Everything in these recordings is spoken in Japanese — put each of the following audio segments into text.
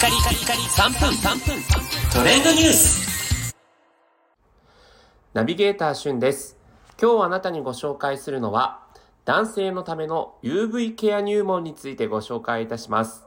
カリカリカリ3分3分トレンドニュースナビゲーターしゅんです。今日あなたにご紹介するのは、男性のための UV ケア入門についてご紹介いたします。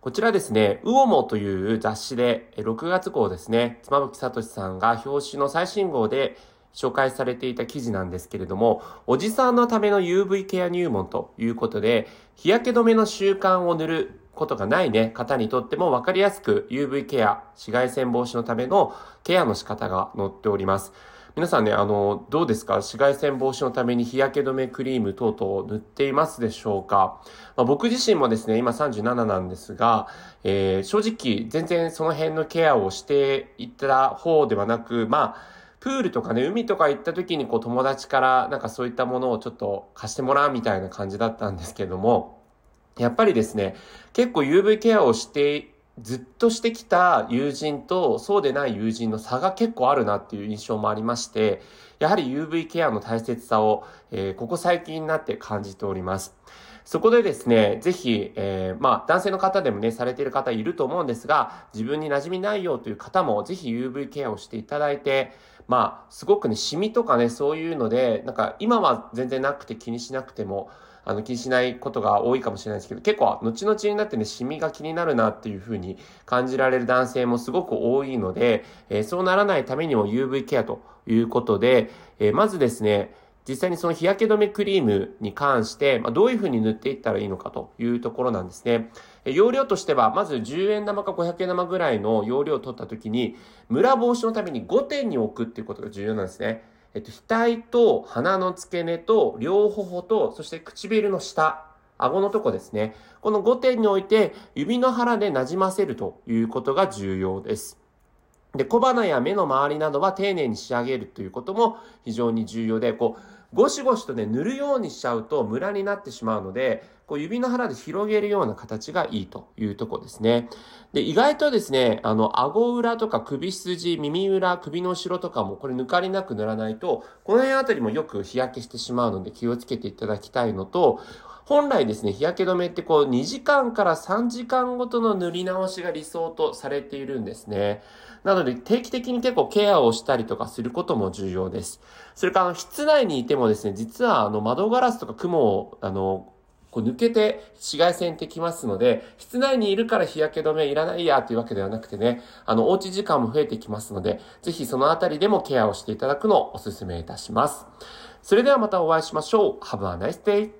こちらですね、ウオモという雑誌で、え6月号ですね、妻夫木聡さんが表紙の最新号で紹介されていた記事なんですけれども、おじさんのための UV ケア入門ということで、日焼け止めの習慣を塗ることがないね、方にとっても分かりやすく UV ケア、紫外線防止のためのケアの仕方が載っております。皆さんね、あの、どうですか？紫外線防止のために日焼け止めクリーム等々塗っていますでしょうか、まあ、僕自身もですね、今37なんですが、えー、正直全然その辺のケアをしていった方ではなく、まあ、プールとかね、海とか行った時にこう友達からなんかそういったものをちょっと貸してもらうみたいな感じだったんですけども、やっぱりですね、結構 UV ケアをしてずっとしてきた友人とそうでない友人の差が結構あるなっていう印象もありまして、やはり UV ケアの大切さを、えーここ最近になって感じております。そこでですね、ぜひ、えーまあ、男性の方でもね、されている方いると思うんですが、自分に馴染みないよという方も、ぜひ UV ケアをしていただいて、まあ、すごくね、シミとかね、そういうので、なんか、今は全然なくて気にしなくても、あの、気にしないことが多いかもしれないですけど、結構、後々になってね、シミが気になるなっていう風に感じられる男性もすごく多いので、えーそうならないためにも UV ケアということで、えーまずですね、実際にその日焼け止めクリームに関して、まあ、どういう風に塗っていったらいいのかというところなんですね。え容量としては、まず10円玉か500円玉ぐらいの容量を取った時に、ムラ防止のために5点に置くっていうことが重要なんですね。えっと、額と鼻の付け根と両頬と、そして唇の下、顎のとこですね。この5点に置いて、指の腹で馴染ませるということが重要です。で、小鼻や目の周りなどは丁寧に仕上げるということも非常に重要で、こう、ゴシゴシとね、塗るようにしちゃうとムラになってしまうので、こう指の腹で広げるような形がいいというとこですね。で、意外とですね、あの、顎裏とか首筋、耳裏、首の後ろとかもこれ抜かりなく塗らないと、この辺あたりもよく日焼けしてしまうので気をつけていただきたいのと、本来ですね、日焼け止めってこう2時間から3時間ごとの塗り直しが理想とされているんですね。なので定期的に結構ケアをしたりとかすることも重要です。それから室内にいてもですね、実はあの窓ガラスとか雲をあのこう抜けて紫外線ってきますので、室内にいるから日焼け止めいらないやというわけではなくてね、あの、おうち時間も増えてきますので、ぜひそのあたりでもケアをしていただくのをお勧めいたします。それではまたお会いしましょう。Have a nice day!